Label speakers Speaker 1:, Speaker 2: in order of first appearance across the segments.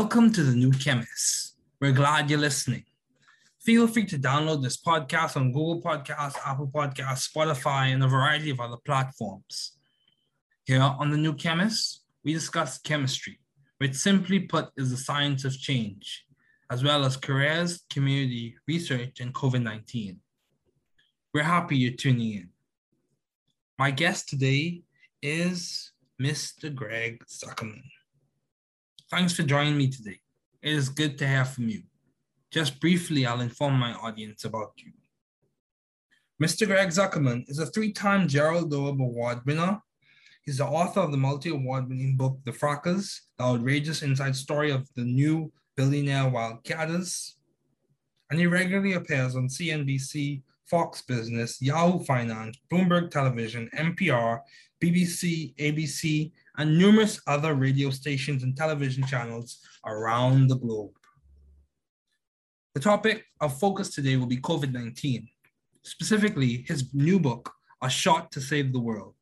Speaker 1: Welcome to the New Chemist. We're glad you're listening. Feel free to download this podcast on Google Podcasts, Apple Podcasts, Spotify, and a variety of other platforms. Here on the New Chemist, we discuss chemistry, which simply put is the science of change, as well as careers, community, research, and COVID 19. We're happy you're tuning in. My guest today is Mr. Greg Zuckerman. Thanks for joining me today. It is good to hear from you. Just briefly, I'll inform my audience about you. Mr. Greg Zuckerman is a three time Gerald Loeb Award winner. He's the author of the multi award winning book, The Frackers, the outrageous inside story of the new billionaire wildcatters. And he regularly appears on CNBC, Fox Business, Yahoo Finance, Bloomberg Television, NPR, BBC, ABC, and numerous other radio stations and television channels around the globe. The topic of focus today will be COVID 19, specifically his new book, A Shot to Save the World,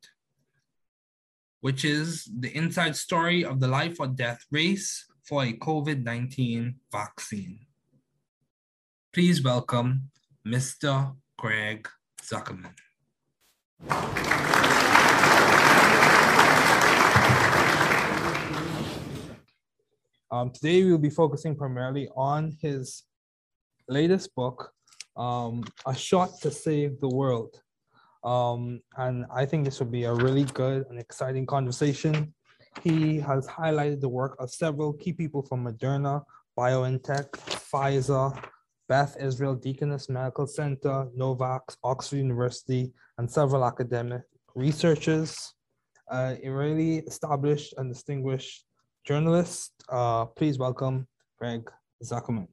Speaker 1: which is the inside story of the life or death race for a COVID 19 vaccine. Please welcome Mr. Greg Zuckerman. Um, today we'll be focusing primarily on his latest book, um, A Shot to Save the World. Um, and I think this will be a really good and exciting conversation. He has highlighted the work of several key people from Moderna, BioNTech, Pfizer, Beth Israel Deaconess Medical Center, Novavax, Oxford University, and several academic researchers. Uh, a really established and distinguished journalist. Uh, please welcome Greg Zuckerman.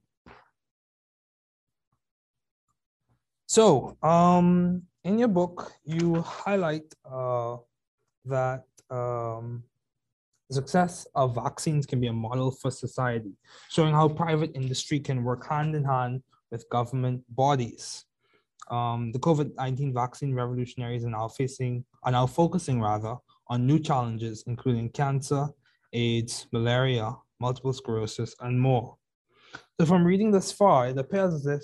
Speaker 1: So, um, in your book, you highlight uh, that um, success of vaccines can be a model for society, showing how private industry can work hand in hand with government bodies. Um, the COVID-19 vaccine revolutionaries are now facing, are now focusing rather, on new challenges, including cancer, AIDS, malaria, multiple sclerosis, and more. So from reading this far, it appears as if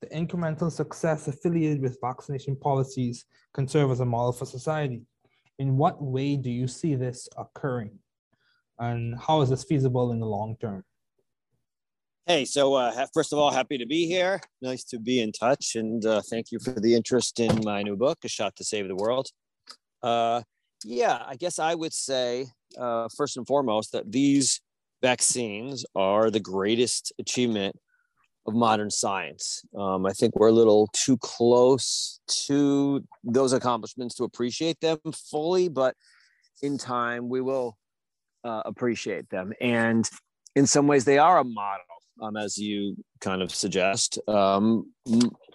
Speaker 1: the incremental success affiliated with vaccination policies can serve as a model for society. In what way do you see this occurring? And how is this feasible in the long term?
Speaker 2: Hey, so uh, first of all, happy to be here. Nice to be in touch, and uh, thank you for the interest in my new book, A Shot to Save the World. Uh, yeah, I guess I would say uh, first and foremost that these vaccines are the greatest achievement of modern science. Um, I think we're a little too close to those accomplishments to appreciate them fully, but in time we will uh, appreciate them. And in some ways, they are a model, um, as you kind of suggest. Um,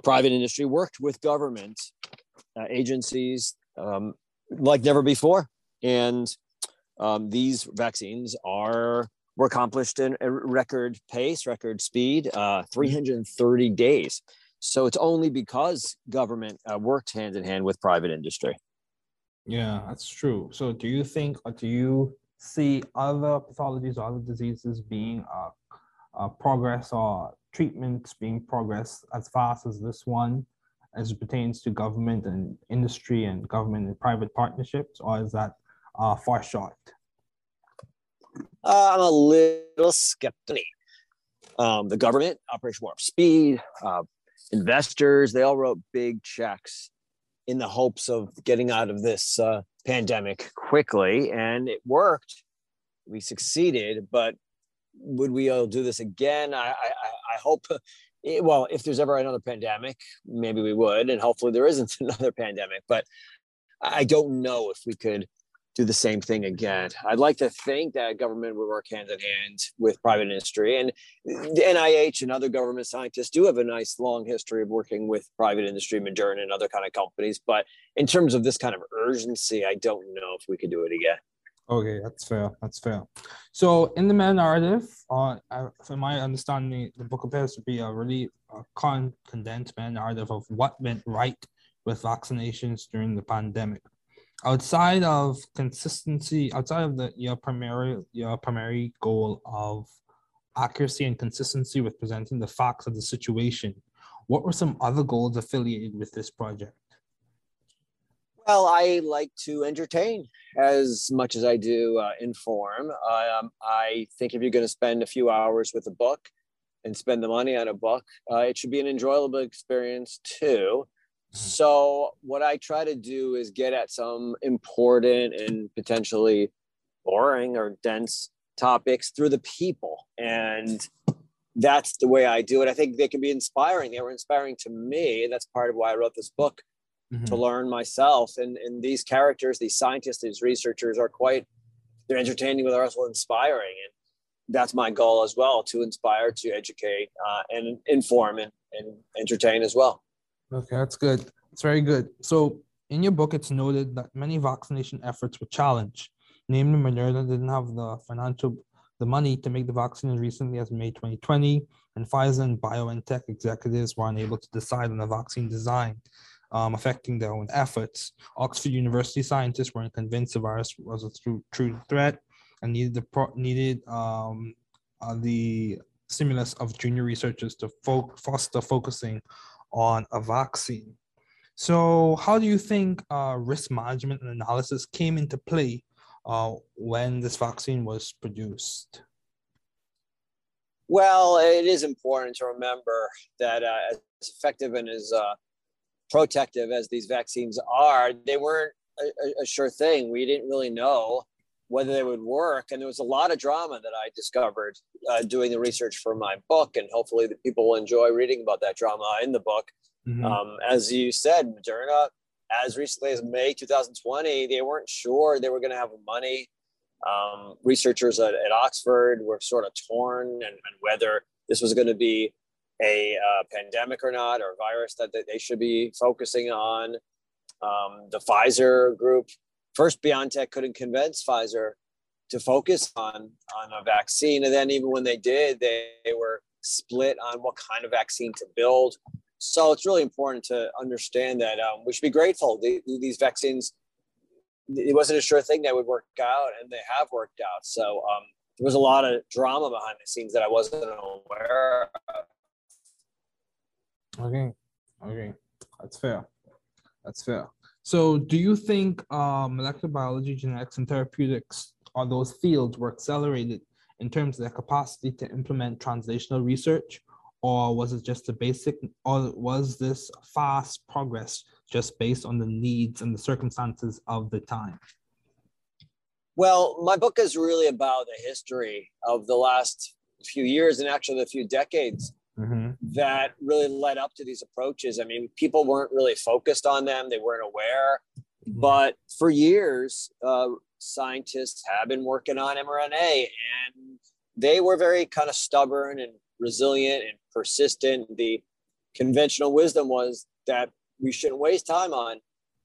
Speaker 2: private industry worked with government uh, agencies um, like never before. And um, these vaccines are were accomplished in a record pace, record speed, uh, 330 days. So it's only because government uh, worked hand in hand with private industry.
Speaker 1: Yeah, that's true. So do you think, do you see other pathologies or other diseases being uh, uh, progress or treatments being progressed as fast as this one as it pertains to government and industry and government and private partnerships, or is that uh, far short?
Speaker 2: Uh, I'm a little skeptical. Um, the government, Operation Warp Speed, uh, investors, they all wrote big checks in the hopes of getting out of this uh, pandemic quickly, and it worked. We succeeded, but would we all do this again? I, I, I hope. It, well, if there's ever another pandemic, maybe we would, and hopefully there isn't another pandemic. But I don't know if we could do the same thing again. I'd like to think that government would work hand in hand with private industry, and the NIH and other government scientists do have a nice long history of working with private industry, Moderna, and other kind of companies. But in terms of this kind of urgency, I don't know if we could do it again.
Speaker 1: Okay, that's fair. That's fair. So, in the meta narrative, uh, from my understanding, the book appears to be a really uh, condensed meta narrative of what went right with vaccinations during the pandemic outside of consistency, outside of the your primary your primary goal of accuracy and consistency with presenting the facts of the situation. What were some other goals affiliated with this project?
Speaker 2: Well, I like to entertain as much as I do uh, inform. Um, I think if you're going to spend a few hours with a book and spend the money on a book, uh, it should be an enjoyable experience too. Mm-hmm. So, what I try to do is get at some important and potentially boring or dense topics through the people. And that's the way I do it. I think they can be inspiring. They were inspiring to me. And that's part of why I wrote this book mm-hmm. to learn myself. And, and these characters, these scientists, these researchers are quite, they're entertaining, but they're also inspiring. And that's my goal as well to inspire, to educate, uh, and inform and, and entertain as well.
Speaker 1: Okay, that's good. It's very good. So, in your book, it's noted that many vaccination efforts were challenged. Namely, Moderna didn't have the financial the money to make the vaccine as recently as May 2020, and Pfizer and BioNTech executives were unable to decide on the vaccine design um, affecting their own efforts. Oxford University scientists weren't convinced the virus was a true, true threat and needed the pro- needed um, uh, the stimulus of junior researchers to fo- foster focusing on a vaccine. So, how do you think uh, risk management and analysis came into play uh, when this vaccine was produced?
Speaker 2: Well, it is important to remember that uh, as effective and as uh, protective as these vaccines are, they weren't a, a, sure thing. We didn't really know whether they would work. And there was a lot of drama that I discovered uh, doing the research for my book. And hopefully, the people will enjoy reading about that drama in the book. Mm-hmm. Um, as you said, Moderna, as recently as May 2020, they weren't sure they were going to have money. Um, researchers at, at, Oxford were sort of torn and, and whether this was going to be a uh, pandemic or not, or a virus that, that they should be focusing on. Um, the Pfizer group, first BioNTech couldn't convince Pfizer to focus on on a vaccine, and then even when they did, they, they were split on what kind of vaccine to build. So it's really important to understand that um, we should be grateful. The, these vaccines, it wasn't a sure thing that would work out, and they have worked out. So um, there was a lot of drama behind the scenes that I wasn't aware of.
Speaker 1: Okay, okay, that's fair. That's fair. So, do you think uh, molecular biology, genetics, and therapeutics are those fields were accelerated in terms of their capacity to implement translational research, or was it just a basic, or was this fast progress just based on the needs and the circumstances of the time?
Speaker 2: Well, my book is really about the history of the last few years and actually the few decades mm-hmm. that really led up to these approaches. I mean, people weren't really focused on them, they weren't aware. Mm-hmm. But for years, uh, scientists have been working on mRNA and they were very kind of stubborn and resilient and persistent. The conventional wisdom was that we shouldn't waste time on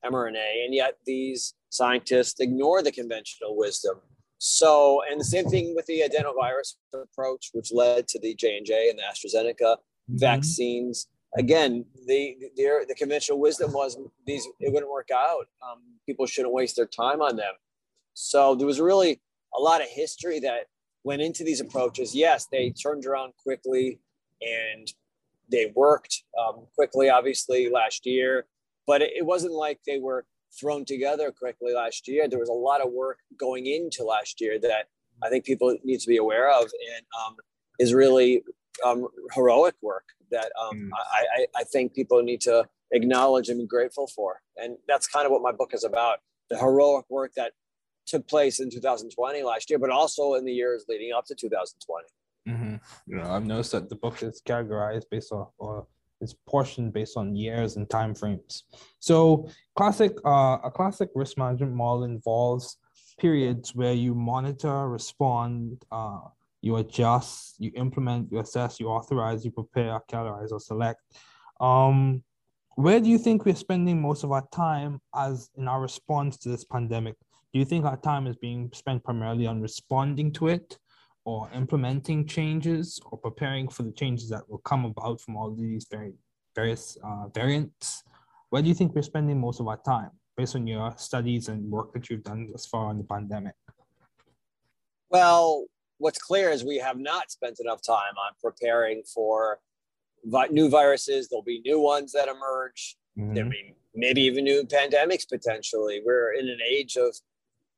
Speaker 2: mRNA, and yet these scientists ignore the conventional wisdom. So, and the same thing with the adenovirus approach, which led to the J and J and the AstraZeneca mm-hmm. vaccines. Again, the, the the conventional wisdom was these it wouldn't work out. Um, people shouldn't waste their time on them. So there was really a lot of history that went into these approaches. Yes, they turned around quickly and they worked um, quickly, obviously last year, but it, it wasn't like they were thrown together quickly last year. There was a lot of work going into last year that I think people need to be aware of and um, is really um, heroic work that um, mm. I, I, I, think people need to acknowledge and be grateful for. And that's kind of what my book is about the heroic work that took place in 2020 last year, but also in the years leading up to 2020.
Speaker 1: Mm-hmm. You know, I've noticed that the book is categorized based off, or is portioned based on years and time frames. So classic uh, a classic risk management model involves periods where you monitor, respond, uh, you adjust, you implement, you assess, you authorize, you prepare, categorize, or select. Um, where do you think we're spending most of our time as in our response to this pandemic? Do you think our time is being spent primarily on responding to it or implementing changes or preparing for the changes that will come about from all these very various uh, variants where do you think we're spending most of our time based on your studies and work that you've done thus far on the pandemic
Speaker 2: well what's clear is we have not spent enough time on preparing for vi- new viruses. There'll be new ones that emerge. Mm-hmm. There'll be maybe even new pandemics potentially. We're in an age of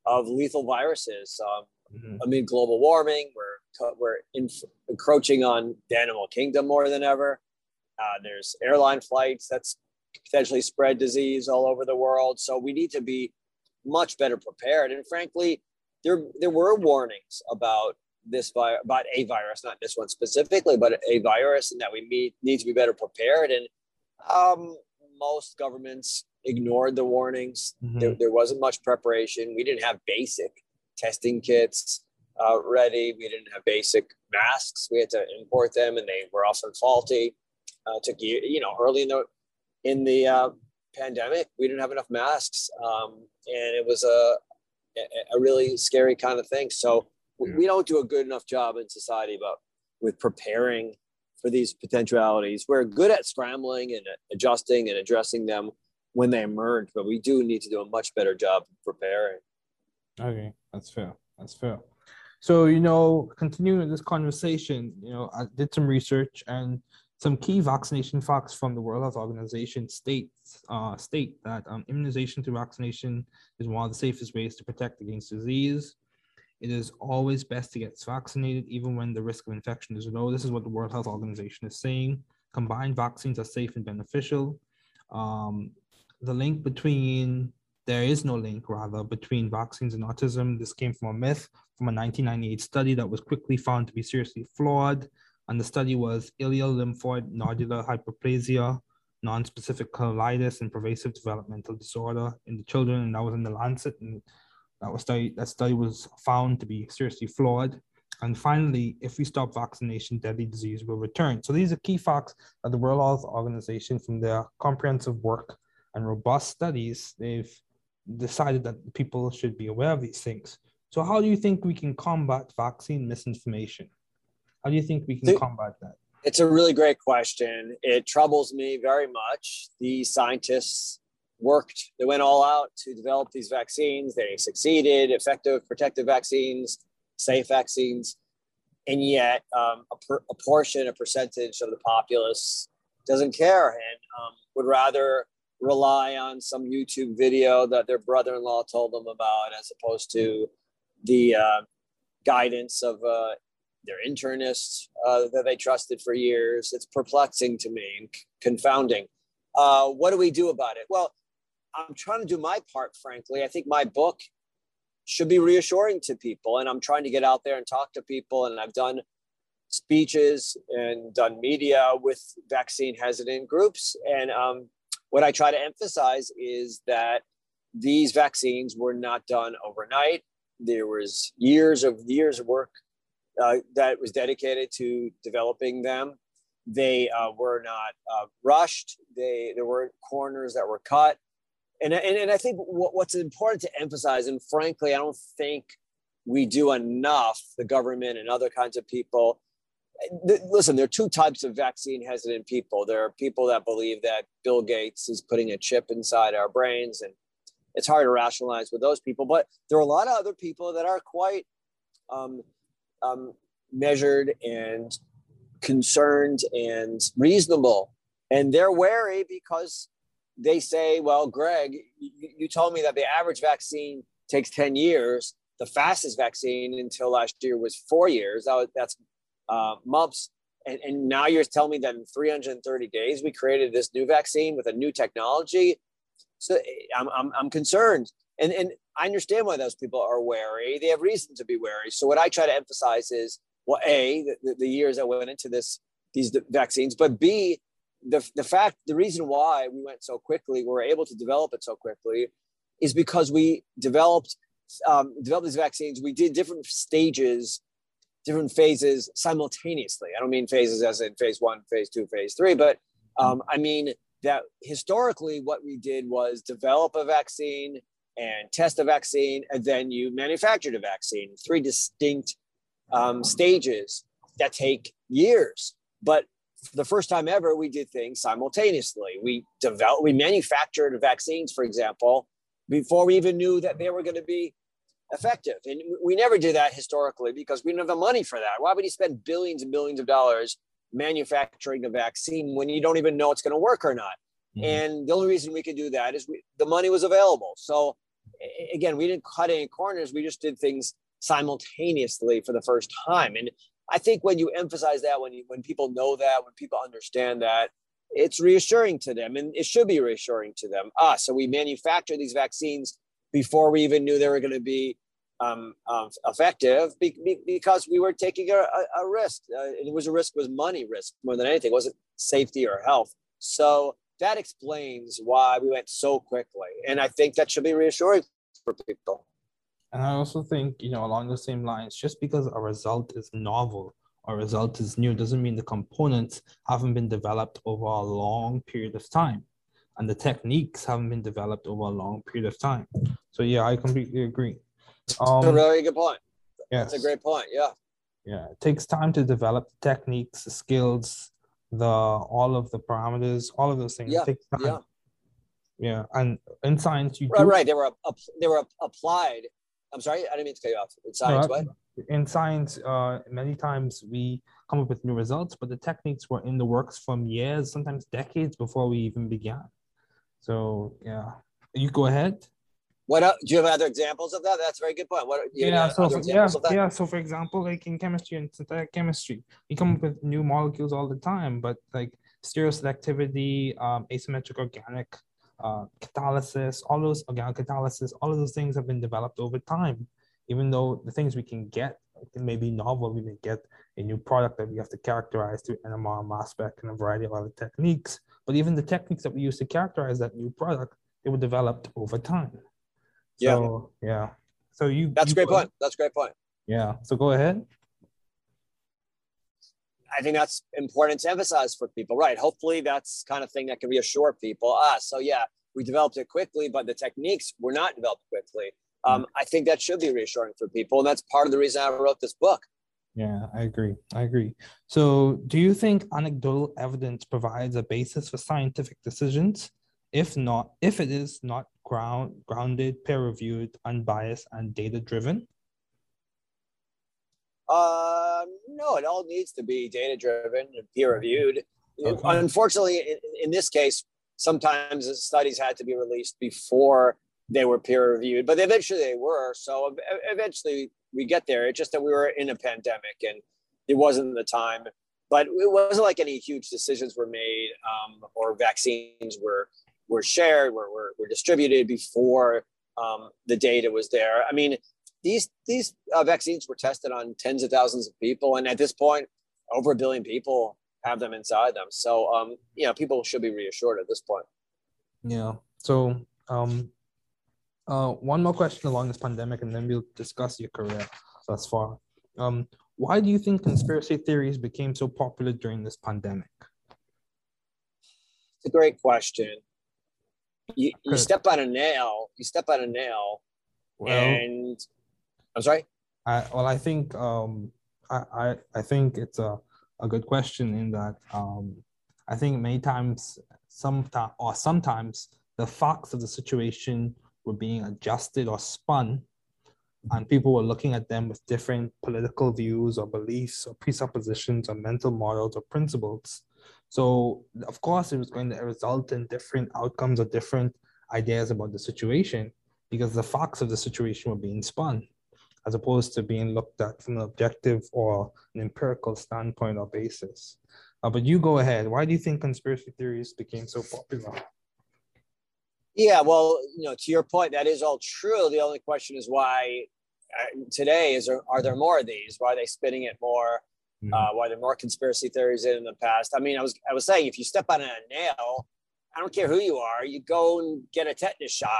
Speaker 2: of lethal viruses. Um, mm-hmm. Amid global warming, we're we're inf- encroaching on the animal kingdom more than ever. Uh, there's airline flights that's potentially spread disease all over the world. So we need to be much better prepared. And frankly, there there were warnings about this virus, about a virus, not this one specifically, but a virus, and that we need, need to be better prepared. And um, most governments ignored the warnings. Mm-hmm. There, there, wasn't much preparation. We didn't have basic testing kits uh, ready. We didn't have basic masks. We had to import them, and they were often faulty. Uh, took you know early in the in the uh, pandemic, we didn't have enough masks, um, and it was a a really scary kind of thing. So yeah. we don't do a good enough job in society about with preparing for these potentialities. We're good at scrambling and adjusting and addressing them when they emerge, but we do need to do a much better job preparing.
Speaker 1: Okay, that's fair. That's fair. So, you know, continuing this conversation, you know, I did some research and some key vaccination facts from the World Health Organization states uh, state that um, immunization through vaccination is one of the safest ways to protect against disease. It is always best to get vaccinated, even when the risk of infection is low. This is what the World Health Organization is saying. Combined vaccines are safe and beneficial. Um, the link between there is no link rather between vaccines and autism. This came from a myth from a 1998 study that was quickly found to be seriously flawed and the study was ileal lymphoid nodular hyperplasia, non-specific colitis, and pervasive developmental disorder in the children, and that was in the Lancet, and that was study that study was found to be seriously flawed. And finally, if we stop vaccination, deadly disease will return. So these are key facts that the World Health Organization, from their comprehensive work and robust studies, they've decided that people should be aware of these things. So how do you think we can combat vaccine misinformation? How do you think we can combat that?
Speaker 2: It's a really great question. It troubles me very much. The scientists worked, they went all out to develop these vaccines. They succeeded, effective protective vaccines, safe vaccines. And yet, um, a, per, a, portion, a percentage of the populace doesn't care and um, would rather rely on some YouTube video that their brother in law told them about as opposed to the uh, guidance of uh, their internists uh, that they trusted for years. It's perplexing to me and c- confounding. Uh, what do we do about it? Well, I'm trying to do my part, frankly. I think my book should be reassuring to people, and I'm trying to get out there and talk to people. And I've done speeches and done media with vaccine hesitant groups. And um, what I try to emphasize is that these vaccines were not done overnight. There was years of years of work uh, that was dedicated to developing them. They uh, were not uh, rushed. They there weren't corners that were cut, and and, and I think what, what's important to emphasize, and frankly, I don't think we do enough. The government and other kinds of people. Listen, there are two types of vaccine hesitant people. There are people that believe that Bill Gates is putting a chip inside our brains, and it's hard to rationalize with those people. But there are a lot of other people that are quite um, um, measured and concerned and reasonable. And they're wary because they say, well, Greg, you, you told me that the average vaccine takes 10 years. The fastest vaccine until last year was four years. That was, that's uh, mumps. And, and now you're telling me that in 330 days, we created this new vaccine with a new technology. So I'm, I'm, I'm concerned. And, and I understand why those people are wary. They have reason to be wary. So what I try to emphasize is, well, a the, the years that went into this these vaccines, but b the the fact the reason why we went so quickly, we were able to develop it so quickly, is because we developed um, developed these vaccines. We did different stages, different phases simultaneously. I don't mean phases as in phase one, phase two, phase three, but um, I mean that historically what we did was develop a vaccine and test a vaccine, and then you manufactured a vaccine. Three distinct um, stages that take years. But for the first time ever, we did things simultaneously. We developed, we manufactured vaccines, for example, before we even knew that they were going to be effective. And we never do that historically because we don't have the money for that. Why would you spend billions and billions of dollars manufacturing a vaccine when you don't even know it's going to work or not? Mm-hmm. And the only reason we could do that is we, the money was available. So again, we didn't cut any corners. We just did things simultaneously for the first time. And I think when you emphasize that, when you, when people know that, when people understand that, it's reassuring to them, and it should be reassuring to them. Ah, so we manufacture these vaccines before we even knew they were going to be um, um, effective be, be, because we were taking a, a, a risk. Uh, it was a risk was money risk more than anything. It wasn't safety or health. So that explains why we went so quickly, and I think that should be reassuring for people.
Speaker 1: And I also think, you know, along the same lines, just because a result is novel or result is new doesn't mean the components haven't been developed over a long period of time. And the techniques haven't been developed over a long period of time. So yeah, I completely agree.
Speaker 2: Um, a very good point. Yes. That's a great point. Yeah.
Speaker 1: Yeah. It takes time to develop the techniques, the skills, the all of the parameters, all of those things.
Speaker 2: Yeah.
Speaker 1: It takes time.
Speaker 2: Yeah.
Speaker 1: Yeah. And in science, you
Speaker 2: right, do- right. They were they were applied I'm sorry, I didn't mean to cut you off. In science, no, what?
Speaker 1: In science, uh, many times we come up with new results, but the techniques were in the works from years, sometimes decades before we even began. So yeah, you go ahead.
Speaker 2: What uh, do you have other examples of that? That's a very good point. What
Speaker 1: yeah, so for, yeah, yeah. So for example, like in chemistry and synthetic chemistry, we come up with new molecules all the time, but like stereoselectivity, um, asymmetric organic uh, catalysis, all those organic catalysis, all of those things have been developed over time. Even though the things we can get may be novel, we may get a new product that we have to characterize through NMR, mass spec, and a variety of other techniques. But even the techniques that we use to characterize that new product, they were developed over time. So, yeah. Yeah. So you.
Speaker 2: That's
Speaker 1: you
Speaker 2: a great point. That's a great point.
Speaker 1: Yeah. So go ahead.
Speaker 2: I think that's important to emphasize for people, right? Hopefully, that's kind of thing that can reassure people. Ah, so yeah, we developed it quickly, but the techniques were not developed quickly. Um, I think that should be reassuring for people, and that's part of the reason I wrote this book.
Speaker 1: Yeah, I agree. I agree. So, do you think anecdotal evidence provides a basis for scientific decisions? If not, if it is not ground grounded, peer reviewed, unbiased, and data driven?
Speaker 2: Uh, no, it all needs to be data driven and peer reviewed. Okay. Unfortunately, in, in, this case, sometimes studies had to be released before they were peer reviewed, but eventually they were. So eventually we get there. It's just that we were in a pandemic and it wasn't the time. But it wasn't like any huge decisions were made um, or vaccines were were shared, were, were, were distributed before um, the data was there. I mean, these these uh, vaccines were tested on tens of thousands of people, and at this point, over a billion people have them inside them. So, um, you know, people should be reassured at this point.
Speaker 1: Yeah. So, um, uh, one more question along this pandemic, and then we'll discuss your career thus far. Um, why do you think conspiracy theories became so popular during this pandemic?
Speaker 2: It's a great question. You, you step on a nail. You step on a nail, well, and I'm sorry.
Speaker 1: I, well, I think um, I, I, I think it's a, a good question in that um, I think many times, sometimes or sometimes the facts of the situation were being adjusted or spun, and people were looking at them with different political views or beliefs or presuppositions or mental models or principles. So of course, it was going to result in different outcomes or different ideas about the situation because the facts of the situation were being spun as opposed to being looked at from an objective or an empirical standpoint or basis. Uh, but you go ahead. Why do you think conspiracy theories became so popular?
Speaker 2: Yeah, well, you know, to your point, that is all true. The only question is why uh, today is there, are there more of these? Why are they spinning it more? Mm-hmm. Uh, why are more conspiracy theories in the past? I mean, I was I was saying if you step on a nail, I don't care who you are, you go and get a tetanus shot.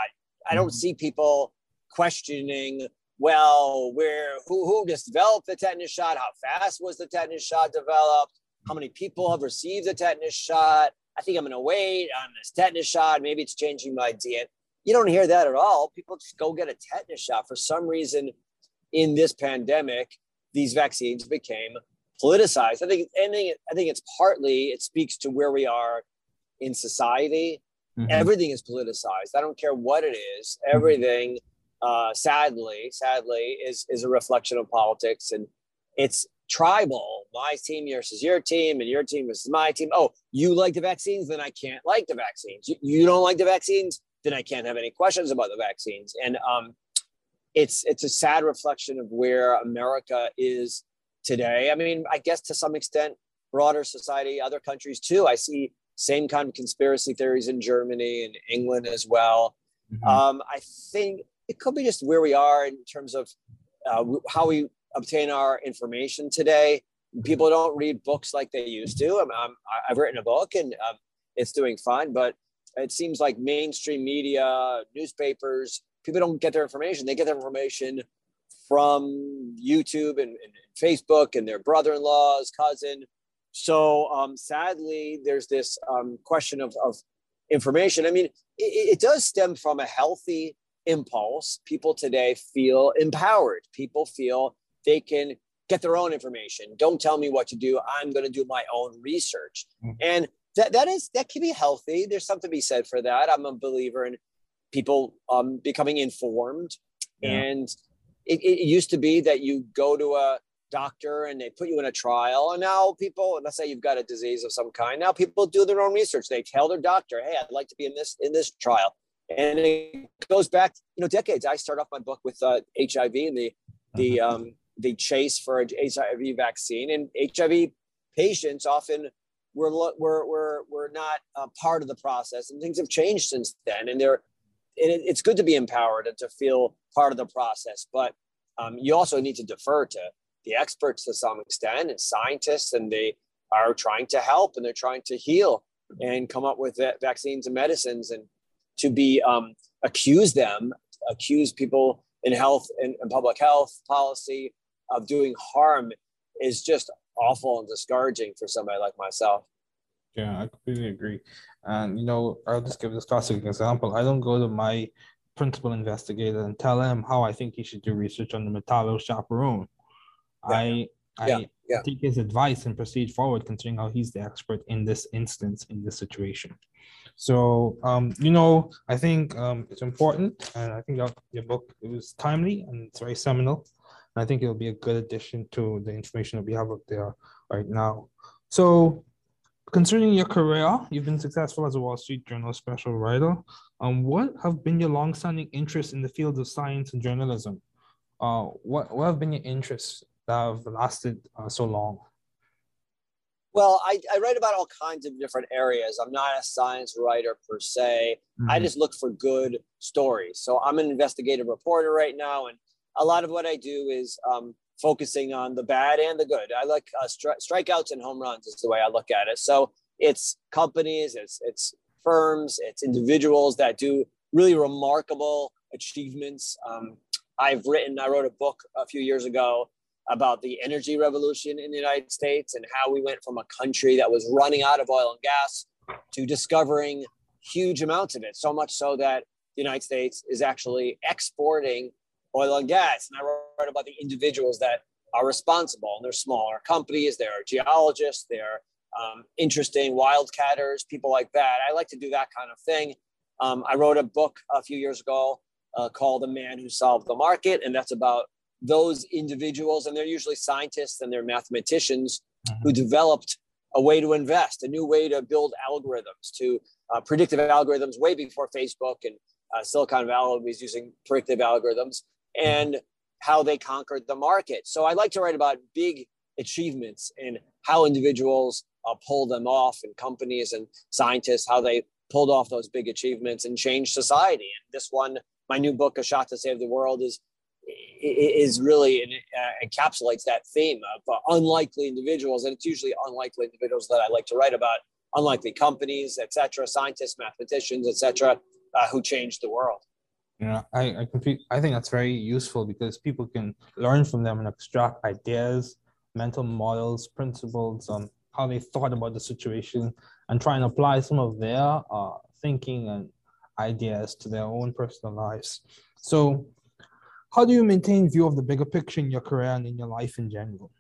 Speaker 2: I don't mm-hmm. see people questioning well, where who who just developed the tetanus shot? How fast was the tetanus shot developed? How many people have received the tetanus shot? I think I'm going to wait on this tetanus shot. Maybe it's changing my DNA. You don't hear that at all. People just go get a tetanus shot. For some reason, in this pandemic, these vaccines became politicized. I think, I think, I think it's partly it speaks to where we are in society. Mm-hmm. Everything is politicized. I don't care what it is. Everything uh, sadly, sadly, is is a reflection of politics, and it's tribal. My team versus your team, and your team versus my team. Oh, you like the vaccines, then I can't like the vaccines. You, you don't like the vaccines, then I can't have any questions about the vaccines. And um, it's it's a sad reflection of where America is today. I mean, I guess to some extent, broader society, other countries too. I see same kind of conspiracy theories in Germany and England as well. Mm-hmm. Um, I think it could be just where we are in terms of uh, how we obtain our information today. People don't read books like they used to. I'm, I've written a book and um, it's doing fine, but it seems like mainstream media, newspapers, people don't get their information. They get their information from YouTube and, and Facebook and their brother-in-law's cousin. So um, sadly, there's this um, question of, of information. I mean, it, it does stem from a healthy impulse. People today feel empowered. People feel they can get their own information. Don't tell me what to do. I'm going to do my own research. Mm-hmm. And that, that is that can be healthy. There's something to be said for that. I'm a believer in people um, becoming informed. Yeah. And it, it used to be that you go to a doctor and they put you in a trial. And now people, let's say you've got a disease of some kind. Now people do their own research. They tell their doctor, "Hey, I'd like to be in this in this trial." And it goes back, you know, decades. I start off my book with uh, HIV and the the mm-hmm. um, the chase for an HIV vaccine, and HIV patients often were were were, were not uh, part of the process, and things have changed since then. And they're and it, it's good to be empowered and to feel part of the process, but um, you also need to defer to the experts to some extent and scientists, and they are trying to help and they're trying to heal and come up with vaccines and medicines and to be um, accuse them, accuse people in health and, and public health policy of doing harm is just awful and discouraging for somebody like myself.
Speaker 1: Yeah, I completely agree. And you know, I'll just give this classic example. I don't go to my principal investigator and tell him how I think he should do research on the Metallo chaperone. Yeah. I I yeah. Yeah. take his advice and proceed forward, considering how he's the expert in this instance, in this situation. So, um, you know, I think um, it's important, and I think your book it was timely and it's very seminal. And I think it'll be a good addition to the information that we have up there right now. So, concerning your career, you've been successful as a Wall Street Journal special writer. Um, what have been your long-standing interests in the fields of science and journalism? Uh, what what have been your interests that have lasted uh, so long?
Speaker 2: Well, I, I, write about all kinds of different areas. I'm not a science writer per se. Mm-hmm. I just look for good stories. So I'm an investigative reporter right now, and a lot of what I do is um, focusing on the bad and the good. I like uh, stri- strikeouts and home runs is the way I look at it. So it's companies, it's it's firms, it's individuals that do really remarkable achievements. Um, I've written, I wrote a book a few years ago about the energy revolution in the United States and how we went from a country that was running out of oil and gas to discovering huge amounts of it. So much so that the United States is actually exporting oil and gas. And I wrote about the individuals that are responsible, and they're smaller companies, they're geologists, they're um, interesting wildcatters, people like that. I like to do that kind of thing. Um, I wrote a book a few years ago uh, called The Man Who Solved the Market, and that's about those individuals, and they're usually scientists and they're mathematicians mm-hmm. who developed a way to invest, a new way to build algorithms, to uh, predictive algorithms way before Facebook and uh, Silicon Valley was using predictive algorithms, and how they conquered the market. So I like to write about big achievements and how individuals uh, pull them off, and companies and scientists how they pulled off those big achievements and changed society. And this one, my new book, A Shot to Save the World, is is really uh, encapsulates that theme of uh, unlikely individuals, and it's usually unlikely individuals that I like to write about, unlikely companies, etc., scientists, mathematicians, etc., uh, who changed the world.
Speaker 1: Yeah, I I, compete, I think that's very useful because people can learn from them and extract ideas, mental models, principles on how they thought about the situation, and try and apply some of their uh, thinking and ideas to their own personal lives. So how do you maintain view of the bigger picture in your career and in your life in general?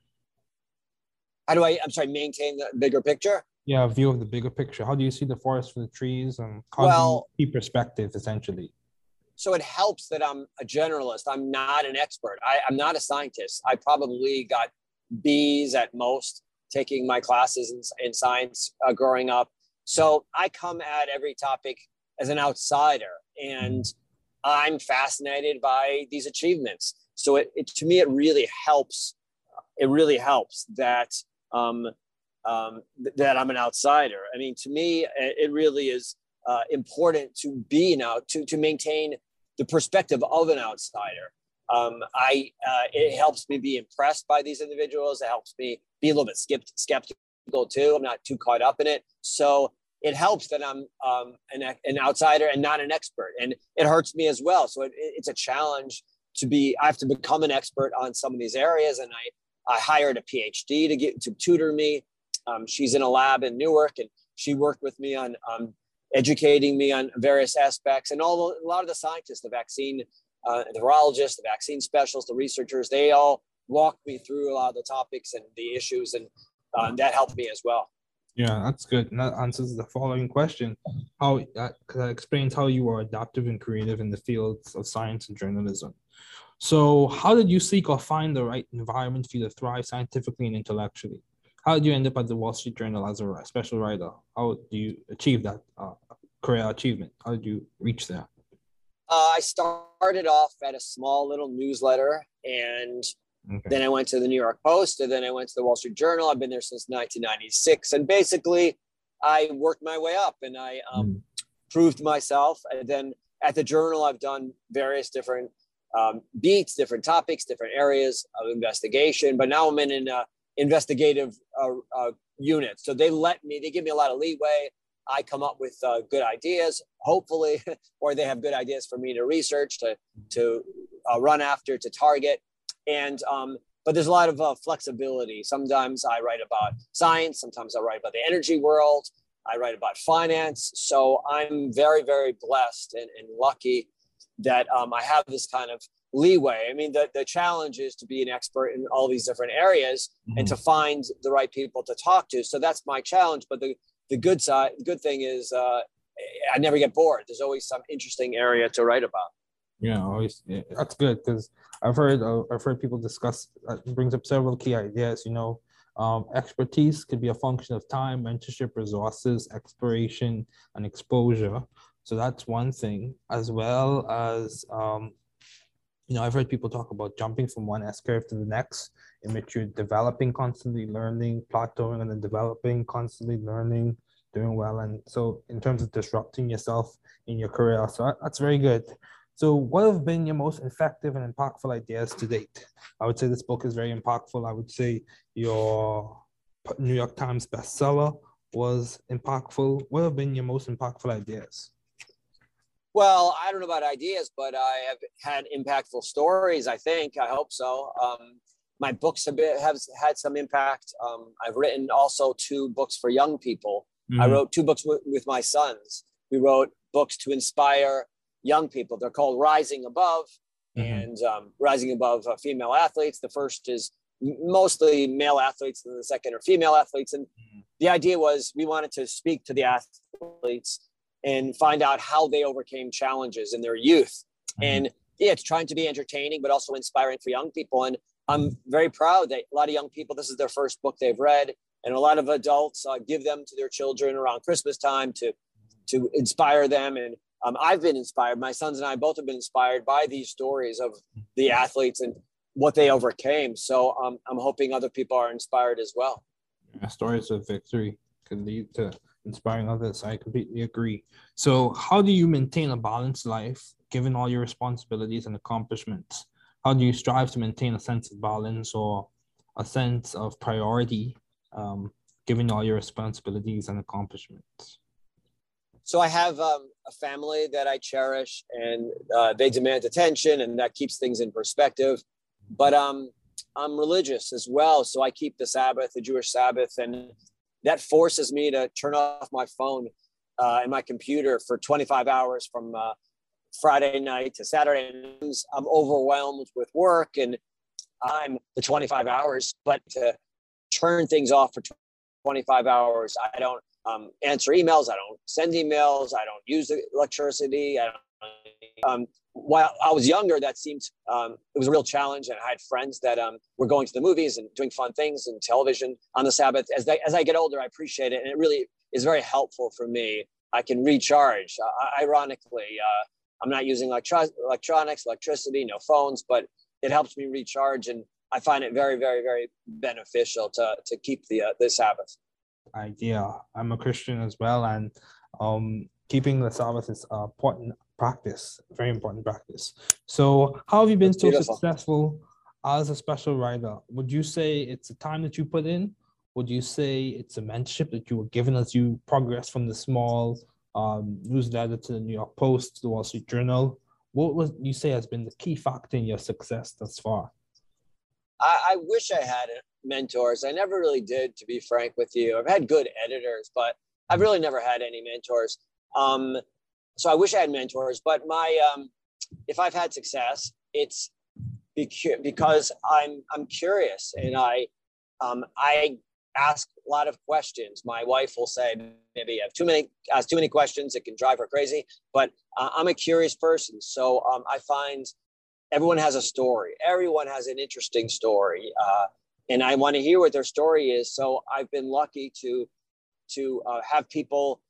Speaker 2: How do I, I'm sorry, maintain the bigger picture?
Speaker 1: Yeah, view of the bigger picture. How do you see the forest for the trees and how well, do you keep perspective essentially?
Speaker 2: So it helps that I'm a generalist. I'm not an expert. I, I'm not a scientist. I probably got B's at most taking my classes in, in science uh, growing up. So I come at every topic as an outsider, and I'm fascinated by these achievements. So it, it to me, it really helps. It really helps that um, um, that I'm an outsider. I mean, to me, it really is uh, important to be now to to maintain the perspective of an outsider. Um, I uh, it helps me be impressed by these individuals. It helps me be a little bit skeptical too. I'm not too caught up in it, so it helps that I'm um, an, an outsider and not an expert, and it hurts me as well. So it, it's a challenge to be. I have to become an expert on some of these areas, and I I hired a PhD to get to tutor me. Um, she's in a lab in Newark, and she worked with me on um, educating me on various aspects. And all a lot of the scientists, the vaccine, uh, the virologists, the vaccine specialists, the researchers, they all walked me through a lot of the topics and the issues, and uh, that helped me as well.
Speaker 1: Yeah, that's good. And that answers the following question: How that, that explains how you are adaptive and creative in the fields of science and journalism. So, how did you seek or find the right environment for you to thrive scientifically and intellectually? How did you end up at the Wall Street Journal as a special writer? How do you achieve that uh, career achievement? How did you reach there?
Speaker 2: Uh, I started off at a small little newsletter, and okay. then I went to the New York Post, and then I went to the Wall Street Journal. I've been there since 1996, and basically, I worked my way up, and I um, mm. proved myself. And then at the Journal, I've done various different um, beats, different topics, different areas of investigation. But now I'm in an uh, investigative uh, uh, unit, so they let me. They give me a lot of leeway. I come up with uh, good ideas, hopefully, or they have good ideas for me to research, to to uh, run after, to target, and um, but there's a lot of uh, flexibility. Sometimes I write about science, sometimes I write about the energy world, I write about finance. So I'm very, very blessed and, and lucky that um, I have this kind of leeway. I mean, the, the challenge is to be an expert in all these different areas mm-hmm. and to find the right people to talk to. So that's my challenge. But the the good side, the good thing is uh, I never get bored. There's always some interesting area to write about.
Speaker 1: Yeah, always. Yeah, that's good because I've heard uh, I've heard people discuss. Uh, brings up several key ideas. You know, um, expertise could be a function of time, mentorship, resources, exploration, and exposure. So that's one thing, as well as um, you know, I've heard people talk about jumping from one S curve to the next, in which you're developing, constantly learning, plateauing, and then developing, constantly learning, doing well. And so, in terms of disrupting yourself in your career, so that's very good. So, what have been your most effective and impactful ideas to date? I would say this book is very impactful. I would say your New York Times bestseller was impactful. What have been your most impactful ideas?
Speaker 2: Well, I don't know about ideas, but I have had impactful stories. I think. I hope so. Um, my books have, been, have had some impact. Um, I've written also two books for young people. Mm-hmm. I wrote two books w- with my sons. We wrote books to inspire young people. They're called Rising Above mm-hmm. and um, Rising Above uh, Female Athletes. The first is mostly male athletes, and the second are female athletes. And mm-hmm. the idea was we wanted to speak to the athletes and find out how they overcame challenges in their youth. Mm-hmm. And yeah, it's trying to be entertaining, but also inspiring for young people. And I'm very proud that a lot of young people, this is their first book they've read. And a lot of adults uh, give them to their children around Christmas time to, to inspire them. And um, I've been inspired. My sons and I both have been inspired by these stories of the athletes and what they overcame. So um, I'm hoping other people are inspired as well.
Speaker 1: Yeah, stories of victory can lead to inspiring others. I completely agree. So, how do you maintain a balanced life given all your responsibilities and accomplishments? How do you strive to maintain a sense of balance or a sense of priority um, given all your responsibilities and accomplishments?
Speaker 2: So, I have um, a family that I cherish and uh, they demand attention, and that keeps things in perspective. But um, I'm religious as well. So, I keep the Sabbath, the Jewish Sabbath, and that forces me to turn off my phone uh, and my computer for 25 hours from uh, Friday night to Saturday. I'm overwhelmed with work and I'm the 25 hours, but to turn things off for 25 hours, I don't um, answer emails. I don't send emails. I don't use electricity. I don't, um, while I was younger, that seemed um, it was a real challenge, and I had friends that um, were going to the movies and doing fun things and television on the Sabbath. As they, as I get older, I appreciate it, and it really is very helpful for me. I can recharge. Uh, ironically, uh, I'm not using electro- electronics, electricity, no phones, but it helps me recharge, and I find it very, very, very beneficial to to keep the uh, the Sabbath.
Speaker 1: Idea. I'm a Christian as well, and um, keeping the Sabbath is an important practice, very important practice. So, how have you been so successful as a special writer? Would you say it's the time that you put in? Would you say it's a mentorship that you were given as you progress from the small um, newsletter to the New York Post, to the Wall Street Journal? What would you say has been the key factor in your success thus far?
Speaker 2: I, I wish I had mentors. I never really did, to be frank with you. I've had good editors, but I've really never had any mentors. Um, so I wish I had mentors, but my um, if I've had success, it's because I'm I'm curious and I um, I ask a lot of questions. My wife will say maybe I have too many ask too many questions. It can drive her crazy. But uh, I'm a curious person, so um, I find everyone has a story. Everyone has an interesting story, uh, and I want to hear what their story is. So I've been lucky to to uh, have people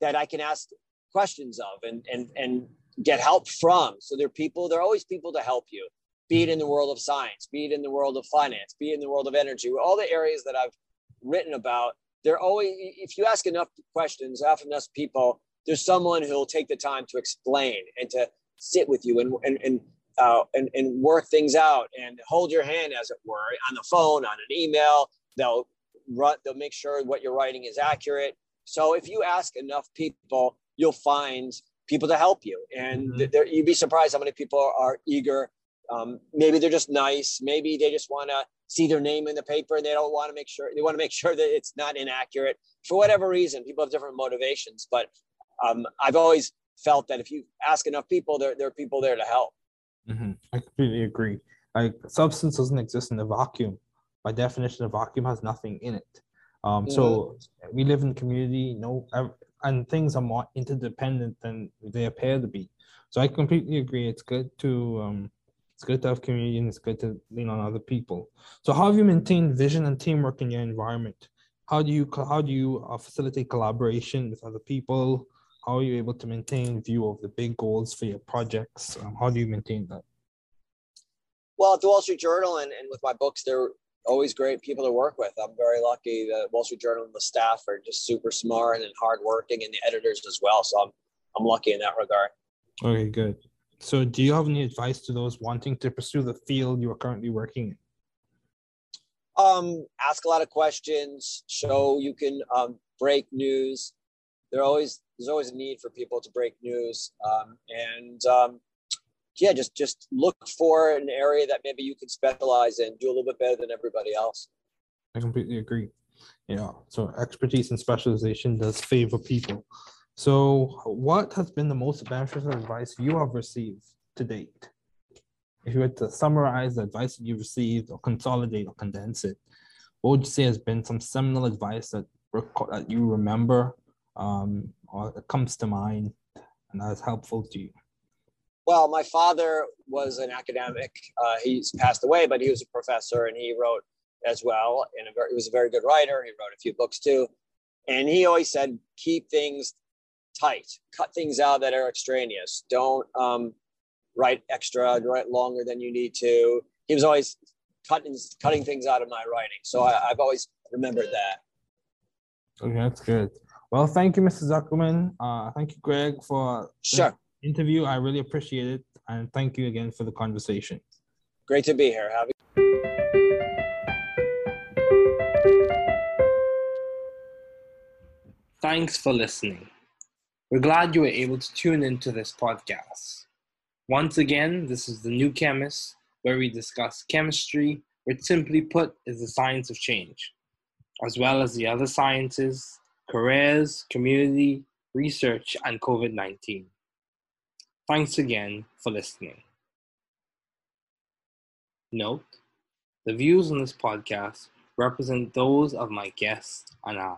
Speaker 2: that I can ask questions of and and and get help from. So there are people. There are always people to help you. Be it in the world of science, be it in the world of finance, be it in the world of energy, all the areas that I've written about, they're always, if you ask enough questions, enough enough people, there's someone who'll take the time to explain and to sit with you and, and, and, uh, and, and work things out and hold your hand, as it were, on the phone, on an email. They'll run, they'll make sure what you're writing is accurate. So if you ask enough people, you'll find people to help you. And mm-hmm. you'd be surprised how many people are eager. Um, maybe they're just nice. Maybe they just want to see their name in the paper and they don't want to make sure they want to make sure that it's not inaccurate for whatever reason people have different motivations but um, i've always felt that if you ask enough people there, there are people there to help
Speaker 1: mm-hmm. i completely agree like substance doesn't exist in a vacuum by definition a vacuum has nothing in it um, mm-hmm. so we live in community you know and things are more interdependent than they appear to be so i completely agree it's good to um, it's good to have community and it's good to lean on other people. So how have you maintained vision and teamwork in your environment? How do you how do you uh, facilitate collaboration with other people? How are you able to maintain view of the big goals for your projects? Um, how do you maintain that?
Speaker 2: Well, at the Wall Street Journal and, and with my books, they're always great people to work with. I'm very lucky. The Wall Street Journal and the staff are just super smart and hardworking, and the editors as well. So I'm I'm lucky in that regard.
Speaker 1: Okay, good. So, do you have any advice to those wanting to pursue the field you are currently working in?
Speaker 2: Um, ask a lot of questions. Show you can um, break news. There always there's always a need for people to break news, um, and um, yeah, just just look for an area that maybe you can specialize in, do a little bit better than everybody else.
Speaker 1: I completely agree. Yeah, so expertise and specialization does favor people. So, what has been the most beneficial advice you have received to date? If you were to summarize the advice that you've received, or consolidate or condense it, what would you say has been some seminal advice that, that you remember um, or that comes to mind and that is helpful to you?
Speaker 2: Well, my father was an academic. Uh, he's passed away, but he was a professor and he wrote as well. And he was a very good writer. He wrote a few books too. And he always said, keep things tight. Cut things out that are extraneous. Don't um, write extra, write longer than you need to. He was always cutting cutting things out of my writing, so I, have always remembered that.
Speaker 1: Okay, that's good. Well, thank you, Mr. Zuckerman. Uh, thank you, Greg, for
Speaker 2: sure
Speaker 1: interview. I really appreciate it, and thank you again for the conversation.
Speaker 2: Great to be here. Have
Speaker 1: Thanks for listening. We're glad you were able to tune into this podcast. Once again, this is The New Chemist, where we discuss chemistry, which simply put is the science of change, as well as the other sciences, careers, community, research, and COVID 19. Thanks again for listening. Note the views on this podcast represent those of my guests and I.